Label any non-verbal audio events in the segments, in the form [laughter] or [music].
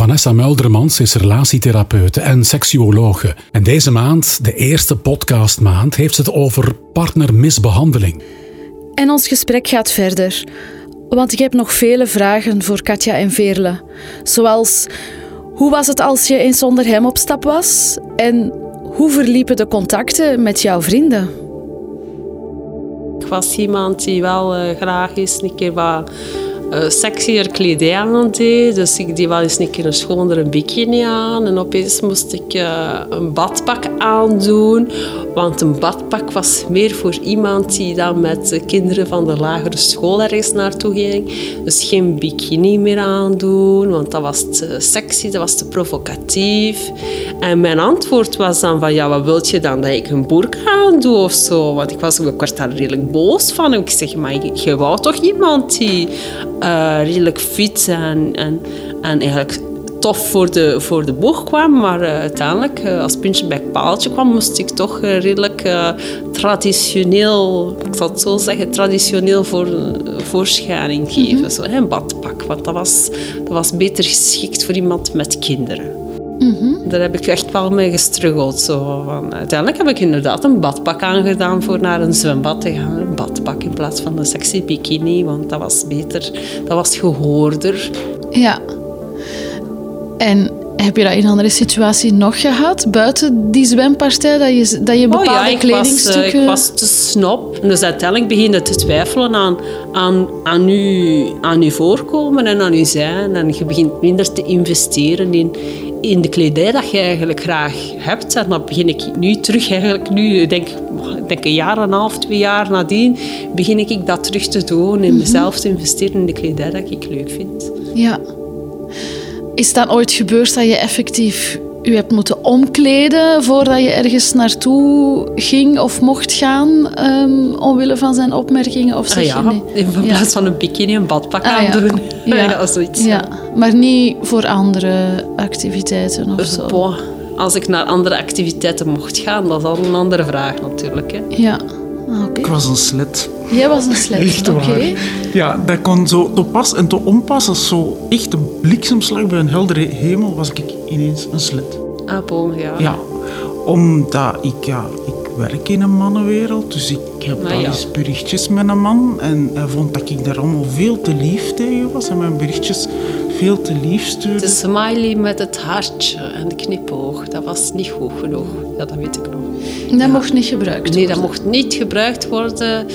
Vanessa Muldermans is relatietherapeute en seksuologe. En deze maand, de eerste podcastmaand, heeft ze het over partnermisbehandeling. En ons gesprek gaat verder. Want ik heb nog vele vragen voor Katja en Veerle. Zoals, hoe was het als je eens zonder hem op stap was? En hoe verliepen de contacten met jouw vrienden? Ik was iemand die wel uh, graag eens een keer wat uh, sexier kledij aan deed. Dus ik die wel eens een keer een bikini aan. En opeens moest ik uh, een badpak aandoen. Want een badpak was meer voor iemand die dan met de kinderen van de lagere school ergens naartoe ging. Dus geen bikini meer aandoen, want dat was te sexy, dat was te provocatief. En mijn antwoord was dan van, ja, wat wil je dan, dat ik een burka aandoe of zo? Want ik was ik werd daar redelijk boos van. Ik zeg, maar je wou toch iemand die uh, redelijk fit en, en, en eigenlijk tof voor de, voor de boeg kwam. Maar uh, uiteindelijk, uh, als puntje bij paaltje kwam, moest ik toch uh, redelijk traditioneel, ik zal het zo zeggen, traditioneel voor, voorscharing geven. Mm -hmm. Zo, een badpak, want dat was, dat was beter geschikt voor iemand met kinderen. Mm -hmm. Daar heb ik echt wel mee gestruggeld. Zo. Van, uiteindelijk heb ik inderdaad een badpak aangedaan voor naar een zwembad te gaan. Badpak in plaats van een sexy bikini, want dat was beter, dat was gehoorder. Ja. En heb je dat in een andere situatie nog gehad, buiten die zwempartij, dat je, dat je bepaalde oh ja, ik kledingstukken... Was, uh, ik was te snop. Dus uiteindelijk begin je te twijfelen aan, aan, aan, je, aan je voorkomen en aan je zijn. En je begint minder te investeren in, in de kledij dat je eigenlijk graag hebt. En dan begin ik nu terug, eigenlijk nu, denk, denk een jaar en een half, twee jaar nadien, begin ik dat terug te doen. In mezelf te investeren in de kledij dat ik leuk vind. Ja. Is dat ooit gebeurd dat je effectief u hebt moeten omkleden voordat je ergens naartoe ging of mocht gaan, um, omwille van zijn opmerkingen? Of zeg ah, ja, je nee? in plaats ja. van een bikini een badpak ah, aandoen. Ja. ja. [laughs] ja, zoiets. Ja. Maar niet voor andere activiteiten of zo? Boah. Als ik naar andere activiteiten mocht gaan, dat is al een andere vraag natuurlijk. Hè. Ja. Okay. Ik was een slet. Jij was een slet, Echt waar. Okay. Ja, dat kon zo te pas en te onpas. Als zo echt een bliksemslag bij een heldere hemel was ik ineens een slet. Ah, bon, ja. Ja, omdat ik, ja, ik werk in een mannenwereld, dus ik heb Ah, al ja. eens berichtjes met een man. En hij vond dat ik daar allemaal veel te lief tegen was en mijn berichtjes veel te lief stuurde. De smiley met het hartje en de knipoog, dat was niet goed genoeg. Ja, dat weet ik nog. Dat mocht niet gebruikt Nee, dat worden. mocht niet gebruikt worden.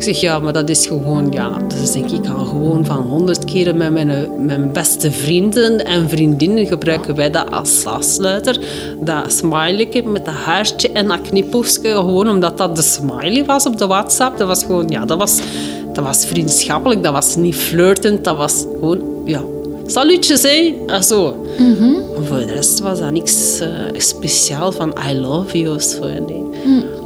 Ik zeg, ja, maar dat is gewoon, ja, is denk ik al gewoon van honderd keren met mijn, mijn beste vrienden en vriendinnen gebruiken wij dat als afsluiter. Dat smiley met dat haartje en dat knipoogje, gewoon omdat dat de smiley was op de WhatsApp. Dat was gewoon, ja, dat was, dat was vriendschappelijk, dat was niet flirtend, dat was gewoon, ja, salutjes, hé. Ah, zo. Voor de rest was dat niks eh, speciaal van I love you of zo. Nee.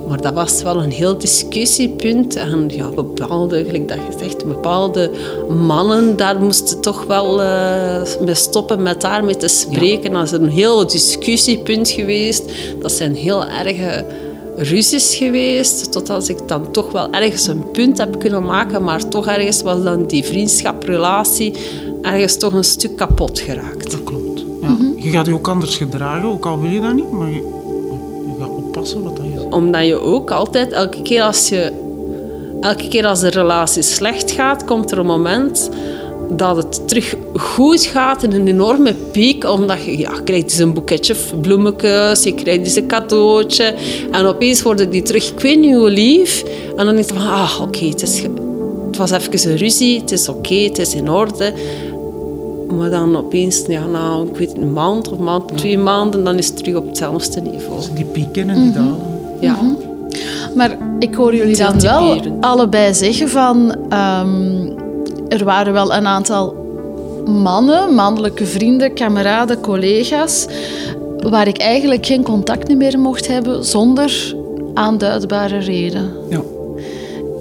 Maar dat was wel een heel discussiepunt. En ja, bepaalde, gelijk dat je zegt, bepaalde mannen, daar moesten toch wel eh, mee stoppen met daarmee te spreken. Dat is een heel discussiepunt geweest. Dat zijn heel erge ruzies geweest. Tot als ik dan toch wel ergens een punt heb kunnen maken. Maar toch ergens was dan die vriendschaprelatie ergens toch een stuk kapot geraakt. Dat klopt. Ja. Je gaat je ook anders gedragen, ook al wil je dat niet, maar je, je gaat oppassen wat dat is. Omdat je ook altijd, elke keer als je... Elke keer als de relatie slecht gaat, komt er een moment dat het terug goed gaat in een enorme piek, omdat je, ja, je krijgt dus een boeketje bloemetjes, je krijgt dus een cadeautje. En opeens worden die terug, ik weet niet hoe lief, en dan is het van, ah, oké, het, is het was even een ruzie, het is oké, het is in orde, maar dan opeens, ja, nou, ik weet een maand of maand, twee maanden, dan is het terug op hetzelfde niveau. Die pieken en die dalen. Ja. Maar ik hoor jullie dan wel allebei zeggen van... ehm, er waren wel een aantal mannen, mannelijke vrienden, kameraden, collega's... waar ik eigenlijk geen contact meer mocht hebben zonder aanduidbare reden. Ja.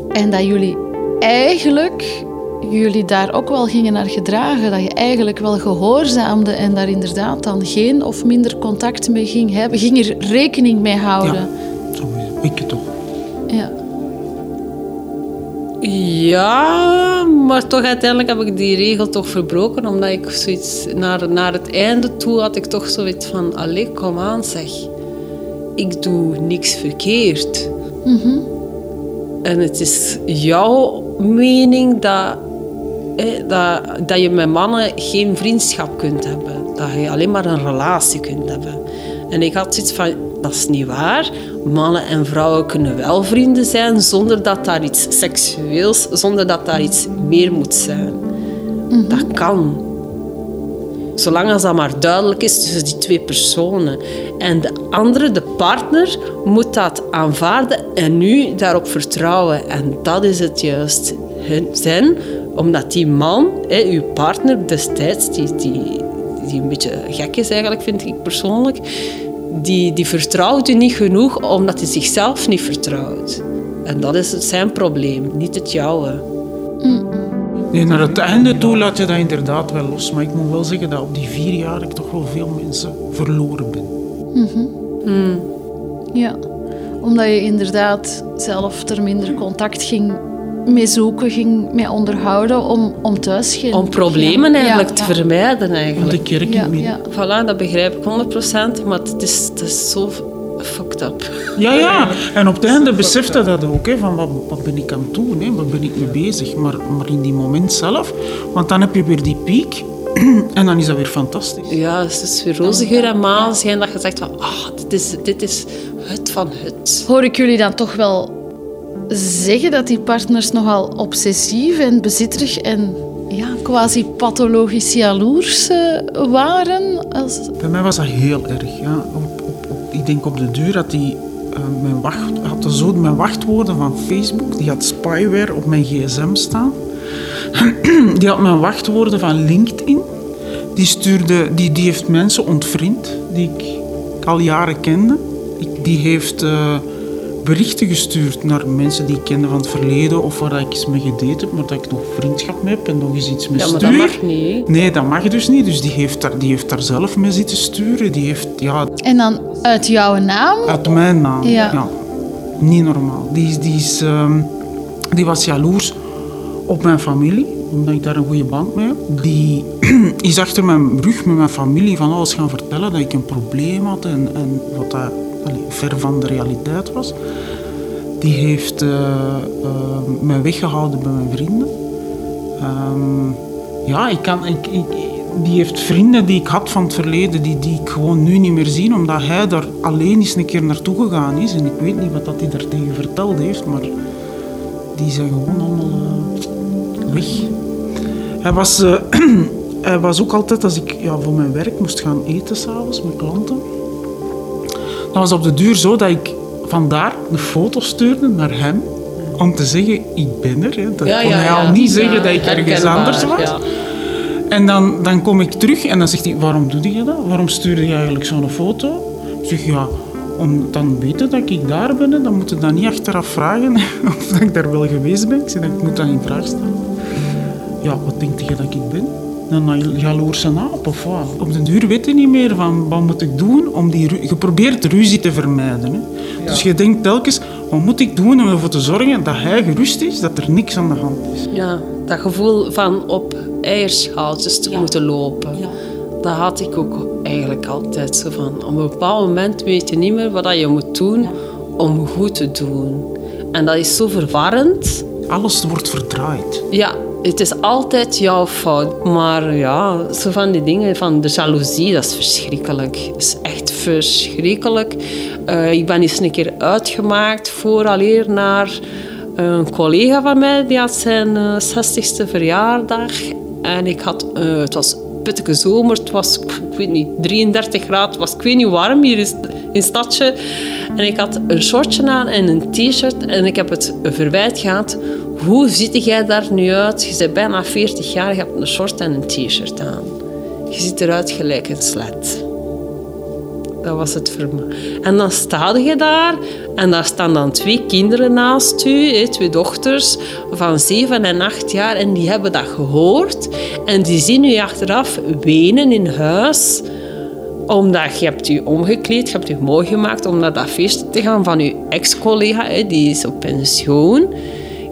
En dat jullie eigenlijk jullie daar ook wel gingen naar gedragen. Dat je eigenlijk wel gehoorzaamde en daar inderdaad dan geen of minder contact mee ging hebben. Ging er rekening mee houden. Ja, zo is het. Ik toch. Ja. Ja, maar toch uiteindelijk heb ik die regel toch verbroken. Omdat ik zoiets... Naar, naar het einde toe had ik toch zoiets van... Allee, kom aan zeg. Ik doe niks verkeerd. En het is jouw mening dat, dat, dat je met mannen geen vriendschap kunt hebben. Dat je alleen maar een relatie kunt hebben. En ik had zoiets van, dat is niet waar. Mannen en vrouwen kunnen wel vrienden zijn zonder dat daar iets seksueels, zonder dat daar iets meer moet zijn. Dat kan. Zolang als dat maar duidelijk is tussen die twee personen. En de andere, de partner, moet dat aanvaarden en nu daarop vertrouwen. En dat is het juist hun- zijn, omdat die man, hè, uw partner destijds, die, die, die een beetje gek is eigenlijk, vind ik persoonlijk, die, die vertrouwt u niet genoeg omdat hij zichzelf niet vertrouwt. En dat is zijn probleem, niet het jouwe. Nee, naar het einde toe laat je dat inderdaad wel los. Maar ik moet wel zeggen dat op die vier jaar ik toch wel veel mensen verloren ben. Ja, omdat je inderdaad zelf er minder contact ging mee zoeken, ging mee onderhouden om, om thuis geen... Om problemen eigenlijk Ja, te ja. vermijden Om eigenlijk. de kerk Ja, niet meer. ja. Voilà, dat begrijp ik 100%, maar het is, het is zo fucked up. Ja, ja. En op het einde besefte dat ook. Hè, van wat, wat ben ik aan het doen? Hè? Wat ben ik mee bezig? Maar, maar in die moment zelf. Want dan heb je weer die piek. [clears throat] En dan is dat weer fantastisch. Ja, het is weer roze geur en maneschijn dat je zegt van, ah, dit is, dit is het van het. Hoor ik jullie dan toch wel zeggen dat die partners nogal obsessief en bezitterig en ja, quasi pathologisch jaloers eh, waren? Als... Bij mij was dat heel erg. Ja. Ik denk op de deur had hij eh, mijn, wacht, had zo mijn wachtwoorden van Facebook. Die had spyware op mijn gsm staan. [clears throat] Die had mijn wachtwoorden van LinkedIn. Die, stuurde, die, die heeft mensen ontvriend die ik al jaren kende. Ik, die heeft eh, berichten gestuurd naar mensen die ik kende van het verleden of waar ik eens mee gedate heb, maar dat ik nog vriendschap mee heb en nog eens iets mee Ja, maar stuur. dat mag niet. hè. Nee, dat mag dus niet. Dus die heeft daar, die heeft daar zelf mee zitten sturen. Die heeft, ja, En dan uit jouw naam? uit mijn naam. Ja. Niet normaal. Die, is- die, is, ehm, die was jaloers op mijn familie, omdat ik daar een goede band mee heb. Die [clears throat] is achter mijn rug met mijn familie van alles gaan vertellen dat ik een probleem had en, en wat dat ver van de realiteit was. Die heeft eh, eh, mij weggehouden bij mijn vrienden. Ehm, ja, ik kan, ik, die heeft vrienden die ik had van het verleden, die, die ik gewoon nu niet meer zie, omdat hij daar alleen eens een keer naartoe gegaan is. En ik weet niet wat dat hij daar tegen verteld heeft, maar die zijn gewoon allemaal eh, weg. Hij was, [clears throat] hij was ook altijd, als ik ja, voor mijn werk moest gaan eten s'avonds met klanten, dan was op de duur zo dat ik vandaar een foto stuurde naar hem om te zeggen, ik ben er. Hè. Dat Ja, kon ja, hij ja. al niet zeggen dat ik ergens anders was. En dan, dan kom ik terug en dan zegt hij, waarom doe je dat? Waarom stuurde je eigenlijk zo'n foto? Ik zeg, ja, om dan weten dat ik daar ben, hè, dan moet je dat niet achteraf vragen [laughs] of dat ik daar wel geweest ben. Ik zeg, ik moet dat in vraag stellen. Ja, wat denk je dat ik ben? Een jaloerse aap of wat? Op de duur weet je niet meer van wat moet ik doen om die... ru- Je probeert ruzie te vermijden. Hè? Dus je denkt telkens, wat moet ik doen om ervoor te zorgen dat hij gerust is, dat er niks aan de hand is. Ja, dat gevoel van op eierschaaltjes te moeten lopen. Dat had ik ook eigenlijk altijd zo van. Op een bepaald moment weet je niet meer wat je moet doen om goed te doen. En dat is zo verwarrend. Alles wordt verdraaid. Ja, het is altijd jouw fout. Maar ja, zo van die dingen van de jaloezie, dat is verschrikkelijk. Dat is echt verschrikkelijk. Eh, ik ben eens een keer uitgemaakt vooraleer naar een collega van mij. Die had zijn eh, 60ste verjaardag. En ik had, eh, het was pittige zomer, het was, ik weet niet, 33 graden. Het was, ik weet niet warm hier in het stadje. En ik had een shortje aan en een t-shirt. En ik heb het verwijt gehad. Hoe ziet jij daar nu uit? Je bent bijna 40 jaar, je hebt een short en een t-shirt aan. Je ziet eruit gelijk een slet. Dat was het voor me. En dan sta je daar en daar staan dan twee kinderen naast u, twee dochters van zeven en acht jaar. En die hebben dat gehoord. En die zien u achteraf wenen in huis omdat je hebt je omgekleed, je hebt je mooi gemaakt om naar dat feest te gaan van je ex-collega, die is op pensioen.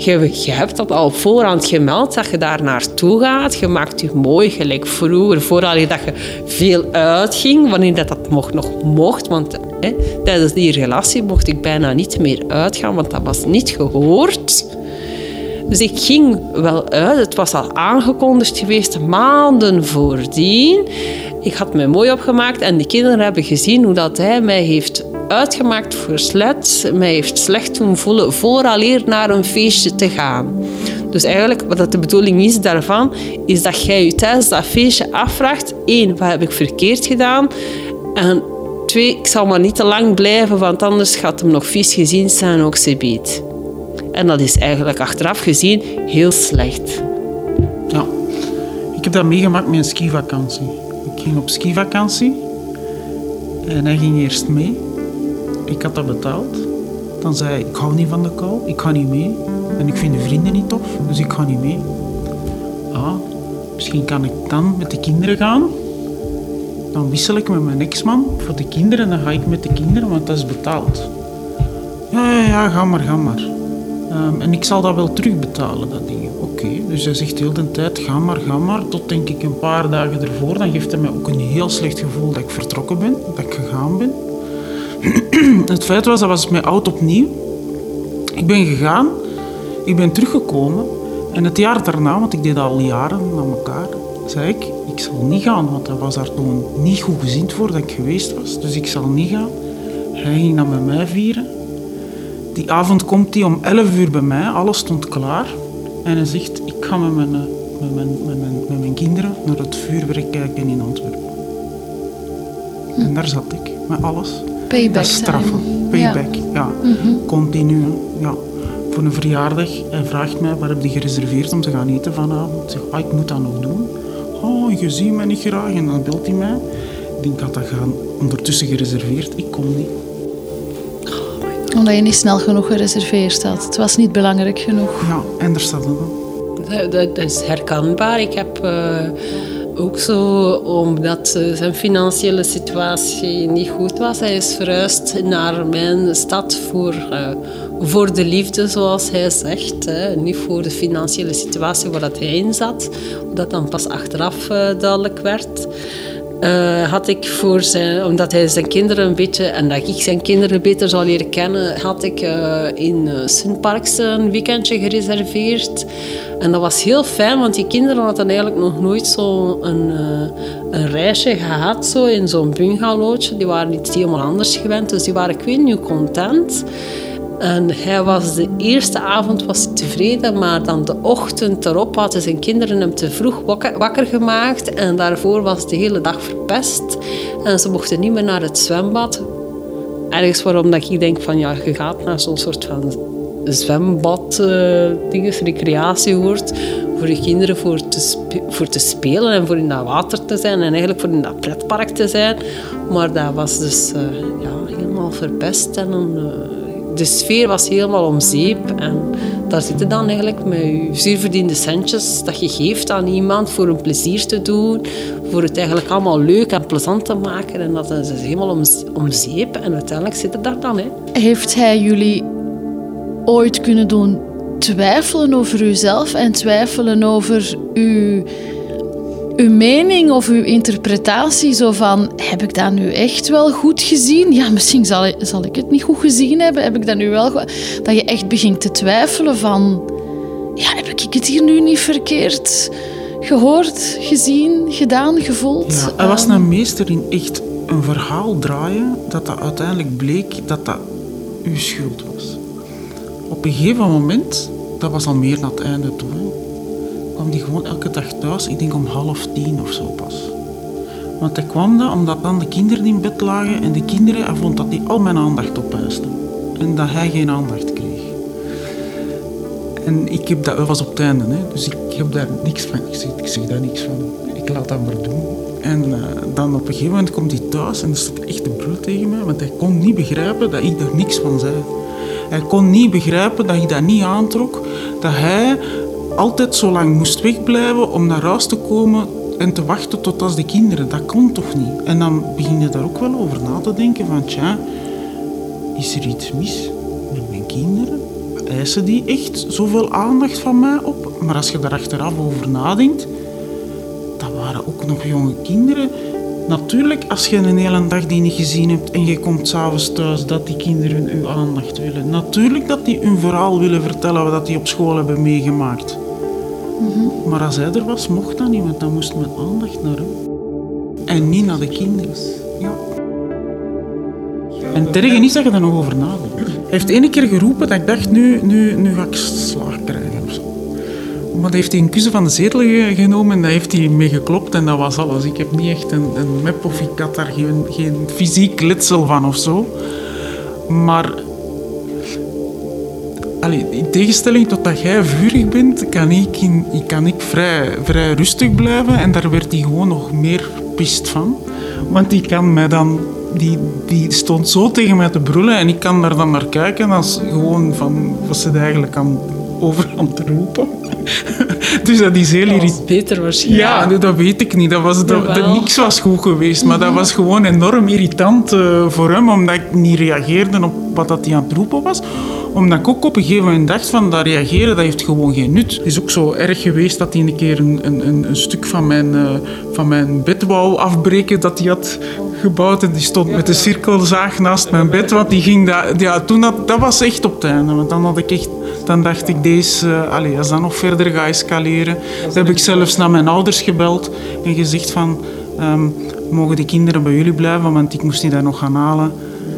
Je, je hebt dat al voorhand gemeld dat je daar naartoe gaat. Je maakt je mooi gelijk vroeger, vooral dat je veel uitging, wanneer dat, dat mocht, nog mocht. Want hè, tijdens die relatie mocht ik bijna niet meer uitgaan, want dat was niet gehoord. Dus ik ging wel uit. Het was al aangekondigd geweest maanden voordien. Ik had me mooi opgemaakt en de kinderen hebben gezien hoe dat hij mij heeft uitgemaakt voor slet. Mij heeft slecht doen voelen vooraleer naar een feestje te gaan. Dus eigenlijk, wat de bedoeling is daarvan, is dat jij je tijdens dat feestje afvraagt: één, wat heb ik verkeerd gedaan? En twee, ik zal maar niet te lang blijven, want anders gaat hem nog vies gezien zijn, ook ze biedt. En dat is eigenlijk achteraf gezien heel slecht. Ja. Ik heb dat meegemaakt met een skivakantie. Ik ging op skivakantie en hij ging eerst mee. Ik had dat betaald. Dan zei hij, ik hou niet van de kou, ik ga niet mee. En ik vind de vrienden niet tof, dus ik ga niet mee. Ah, misschien kan ik dan met de kinderen gaan. Dan wissel ik met mijn ex-man voor de kinderen. Dan ga ik met de kinderen, want dat is betaald. Ja, ja, ja, ga maar, ga maar. Ehm, en ik zal dat wel terugbetalen, dat ding. Oké, dus hij zegt heel de tijd, ga maar, ga maar. Tot denk ik een paar dagen ervoor. Dan geeft hij mij ook een heel slecht gevoel dat ik vertrokken ben, dat ik gegaan ben. [clears throat] het feit was, dat was mij oud opnieuw. Ik ben gegaan, ik ben teruggekomen. En het jaar daarna, want ik deed al jaren na elkaar, zei ik, ik zal niet gaan. Want hij was daar toen niet goed gezind voor dat ik geweest was. Dus ik zal niet gaan. Hij ging dan met mij vieren. Die avond komt hij om 11 uur bij mij, alles stond klaar. En hij zegt, ik ga met mijn, met mijn, met mijn, met mijn kinderen naar het vuurwerk kijken in Antwerpen. En daar zat ik, met alles. Payback. Dat is straffen. Payback, ja. Continu, ja. Voor een verjaardag. Hij vraagt mij, waar heb je gereserveerd om te gaan eten vanavond? Ik zeg, ah, ik moet dat nog doen. Oh, je ziet mij niet graag. En dan belt hij mij. Ik denk, ik had dat gaan ondertussen gereserveerd. Ik kom niet omdat je niet snel genoeg gereserveerd had. Het was niet belangrijk genoeg. Ja, en daar staat het dat, dat, dat is herkenbaar. Ik heb uh, ook zo, omdat uh, zijn financiële situatie niet goed was, hij is verhuisd naar mijn stad voor, uh, voor de liefde, zoals hij zegt. Hè. Niet voor de financiële situatie waar dat hij in zat, dat dan pas achteraf duidelijk werd. Uh, had ik voor zijn, omdat hij zijn kinderen een beetje, en dat ik zijn kinderen beter zou leren kennen, had ik uh, in uh, Sunparks een weekendje gereserveerd. En dat was heel fijn, want die kinderen hadden eigenlijk nog nooit zo een, een reisje gehad, zo in zo'n bungalowtje. Die waren iets helemaal anders gewend, dus die waren ik weet content. En hij was de eerste avond was tevreden, maar dan de ochtend erop hadden zijn kinderen hem te vroeg wakker gemaakt. En daarvoor was de hele dag verpest. En ze mochten niet meer naar het zwembad. Ergens waarom dat ik denk van ja, je gaat naar zo'n soort van zwembad, uh, dinges, recreatie hoort. Voor je kinderen voor te, voor te spelen en voor in dat water te zijn. En eigenlijk voor in dat pretpark te zijn. Maar dat was dus uh, ja, helemaal verpest. En een, uh, de sfeer was helemaal om zeep. En daar zitten dan eigenlijk met je zuurverdiende centjes dat je geeft aan iemand voor een plezier te doen, voor het eigenlijk allemaal leuk en plezant te maken. En dat is helemaal om, om zeep. En uiteindelijk zit het daar dan. Hè. Heeft hij jullie ooit kunnen doen twijfelen over uzelf en twijfelen over uw uw mening of uw interpretatie zo van, heb ik dat nu echt wel goed gezien? Ja, misschien zal, zal ik het niet goed gezien hebben. Heb ik dat nu wel. Dat je echt begint te twijfelen van, ja, heb ik het hier nu niet verkeerd gehoord, gezien, gedaan, gevoeld? Ja, hij was een meester in echt een verhaal draaien dat dat uiteindelijk bleek dat dat uw schuld was. Op een gegeven moment, dat was al meer naar het einde toe, kwam die gewoon elke dag thuis, ik denk om half tien of zo pas. Want hij kwam dan omdat dan de kinderen in bed lagen en de kinderen, hij vond dat die al mijn aandacht opeisten. En dat hij geen aandacht kreeg. En ik heb dat, was op het einde, hè, dus ik heb daar niks van. Zeg, ik zeg daar niks van. Ik laat dat maar doen. En uh, dan op een gegeven moment komt hij thuis en er staat echt een brul tegen mij, want hij kon niet begrijpen dat ik daar niks van zei. Hij kon niet begrijpen dat ik dat niet aantrok, dat hij altijd zo lang moest wegblijven om naar huis te komen en te wachten tot als de kinderen. Dat kon toch niet? En dan begin je daar ook wel over na te denken van, tja, is er iets mis met mijn kinderen? eisen die echt zoveel aandacht van mij op. Maar als je daar achteraf over nadenkt, dat waren ook nog jonge kinderen. Natuurlijk, als je een hele dag die niet gezien hebt en je komt s'avonds thuis, dat die kinderen uw aandacht willen. Natuurlijk dat die hun verhaal willen vertellen wat die op school hebben meegemaakt. Maar als hij er was, mocht dat niet, want dan moest met aandacht naar hem. En niet naar de kinderen. Ja. En het erge is dat je daar nog over nadenkt. Hij heeft ene keer geroepen dat ik dacht, nu, nu, nu ga ik slaag krijgen of. Maar heeft hij een kussen van de zetel ge- genomen en daar heeft hij mee geklopt en dat was alles. Ik heb niet echt een, een map of ik had daar geen, fysiek letsel van of zo. Maar Allee, in tegenstelling tot dat jij vurig bent, kan ik, in, kan ik vrij, vrij rustig blijven. En daar werd hij gewoon nog meer pist van. Want die kan mij dan... Die, die stond zo tegen mij te brullen en ik kan daar dan naar kijken als gewoon van... Wat ze eigenlijk aan, over aan te roepen. [laughs] dus dat is heel irritant. Beter waarschijnlijk. Ja, nee, dat weet ik niet. Dat was, dat, niks was goed geweest. Maar dat was gewoon enorm irritant eh, voor hem, omdat ik niet reageerde op wat dat hij aan het roepen was. Omdat ik ook op een gegeven moment dacht van dat reageren, dat heeft gewoon geen nut. Het is ook zo erg geweest dat hij een keer een, een, een, een stuk van mijn, eh, van mijn bed wou afbreken dat hij had gebouwd. En die stond met de cirkelzaag naast mijn bed. Die ging dat, ja, toen dat, dat was echt op het einde. Want dan had ik dan dacht ik, deze, eh, allee, als dat nog verder gaat escaleren, dan heb ik zelfs naar mijn ouders gebeld en gezegd van, ehm, mogen de kinderen bij jullie blijven, want ik moest die daar nog gaan halen,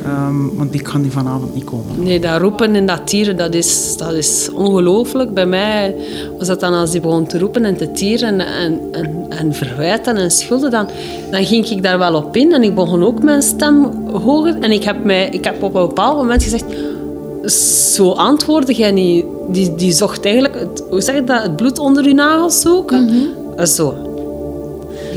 ehm, want ik kan die vanavond niet komen. Nee, dat roepen en dat tieren, dat is, dat is ongelooflijk. Bij mij was dat dan als die begon te roepen en te tieren en, en, en verwijten en schulden, dan, dan ging ik daar wel op in. En ik begon ook mijn stem hoger. En ik heb, mij, ik heb op een bepaald moment gezegd, zo antwoordde jij niet. Die, die zocht eigenlijk, het, hoe zeg je dat, het bloed onder je nagels zoeken. Eh, Zo.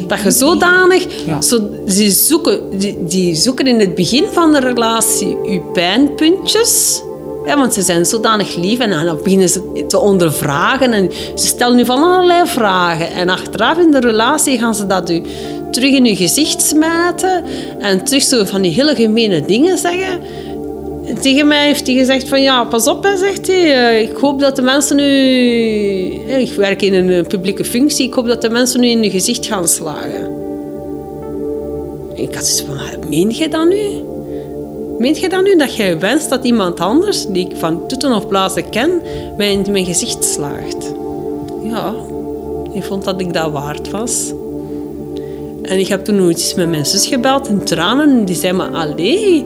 Dat je zodanig... Ja. Zo, die, zoeken, die, die zoeken in het begin van de relatie je pijnpuntjes. Ja, want ze zijn zodanig lief en dan beginnen ze te ondervragen. En ze stellen nu van allerlei vragen. En achteraf in de relatie gaan ze dat u terug in je gezicht smijten. En terug zo van die hele gemene dingen zeggen. Tegen mij heeft hij gezegd van ja, pas op, hè, zegt hij. Eh, Ik hoop dat de mensen nu... eh, Ik werk in een eh, publieke functie. Ik hoop dat de mensen nu in je gezicht gaan slagen. Ik had zoiets van, maar meen je dat nu? Meent je dat nu dat jij wenst dat iemand anders, die ik van toeten of blazen ken, mij in mijn gezicht slaagt? Ja, ik vond dat ik dat waard was. En ik heb toen nog eens met mijn zus gebeld in tranen. En die zei me, allee,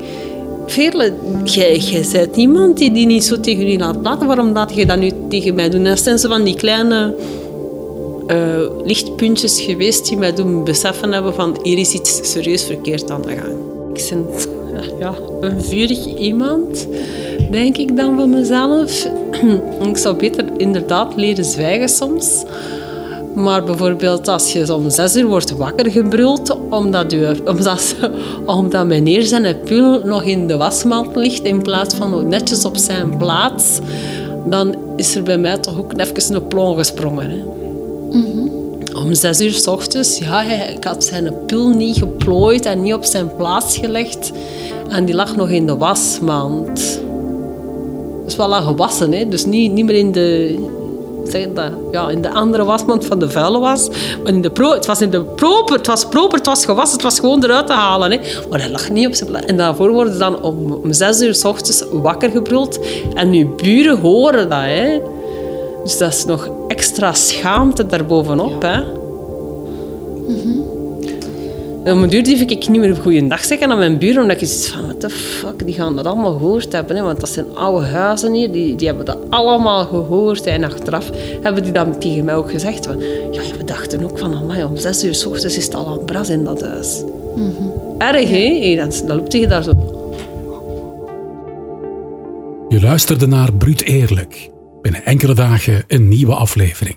Veerle, jij, jij bent iemand die die niet zo tegen u laat praten. Waarom laat je dat nu tegen mij doen? En dat zijn zo van die kleine eh, lichtpuntjes geweest die mij doen beseffen hebben van hier is iets serieus verkeerd aan de gang. Ik ben [laughs] ja, een vurig iemand, denk ik dan van mezelf. [clears throat] ik zou beter inderdaad leren zwijgen soms. Maar bijvoorbeeld als je om zes uur wordt wakker gebruld omdat, u, omdat, omdat meneer zijn pul nog in de wasmand ligt in plaats van netjes op zijn plaats, dan is er bij mij toch ook even een plon gesprongen. Hè. Om zes uur s ochtends, ja, hij, ik had zijn pul niet geplooid en niet op zijn plaats gelegd. En die lag nog in de wasmand. Dus wel al gewassen, hè? dus niet, niet meer in de, zeg dat, ja, in de andere wasmand van de vuile was. Maar in de pro, het was in de proper, het was proper, het was gewassen, het was gewoon eruit te halen. Hè? Maar hij lag niet op zijn plaats. En daarvoor worden ze dan om, om zes uur s ochtends wakker gebruld. En uw buren horen dat. Hè? Dus dat is nog extra schaamte daarbovenop. Hè? En op een duur durf ik niet meer goeiedag zeggen aan mijn buren, omdat ik zoiets van, what the fuck, die gaan dat allemaal gehoord hebben. Hè? Want dat zijn oude huizen hier, die, die hebben dat allemaal gehoord. En achteraf hebben die dan tegen mij ook gezegd, van, ja, we dachten ook van, amai, om zes uur s ochtends is het al aan bras in dat huis. Erg, hè? Hey, Dan, dan loopt je daar zo Je luisterde naar Bruut Eerlijk. Binnen enkele dagen een nieuwe aflevering.